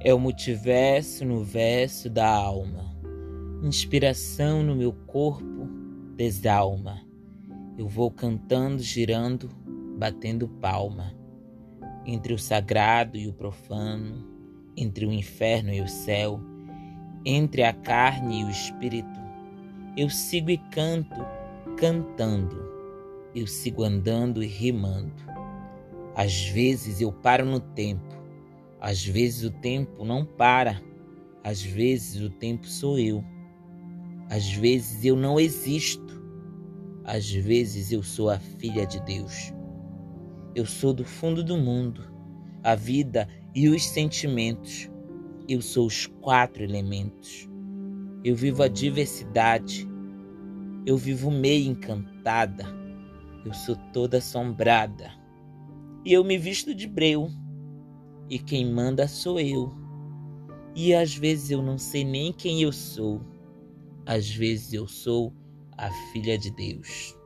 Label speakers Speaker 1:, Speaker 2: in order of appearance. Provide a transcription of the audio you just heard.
Speaker 1: É o multiverso no verso da alma, inspiração no meu corpo, desalma. Eu vou cantando, girando, batendo palma, entre o sagrado e o profano, entre o inferno e o céu, entre a carne e o espírito. Eu sigo e canto, cantando, eu sigo andando e rimando. Às vezes eu paro no tempo às vezes o tempo não para, às vezes o tempo sou eu, às vezes eu não existo, às vezes eu sou a filha de Deus. Eu sou do fundo do mundo, a vida e os sentimentos. Eu sou os quatro elementos. Eu vivo a diversidade. Eu vivo meio encantada. Eu sou toda assombrada. E eu me visto de breu e quem manda sou eu. E às vezes eu não sei nem quem eu sou. Às vezes eu sou a filha de Deus.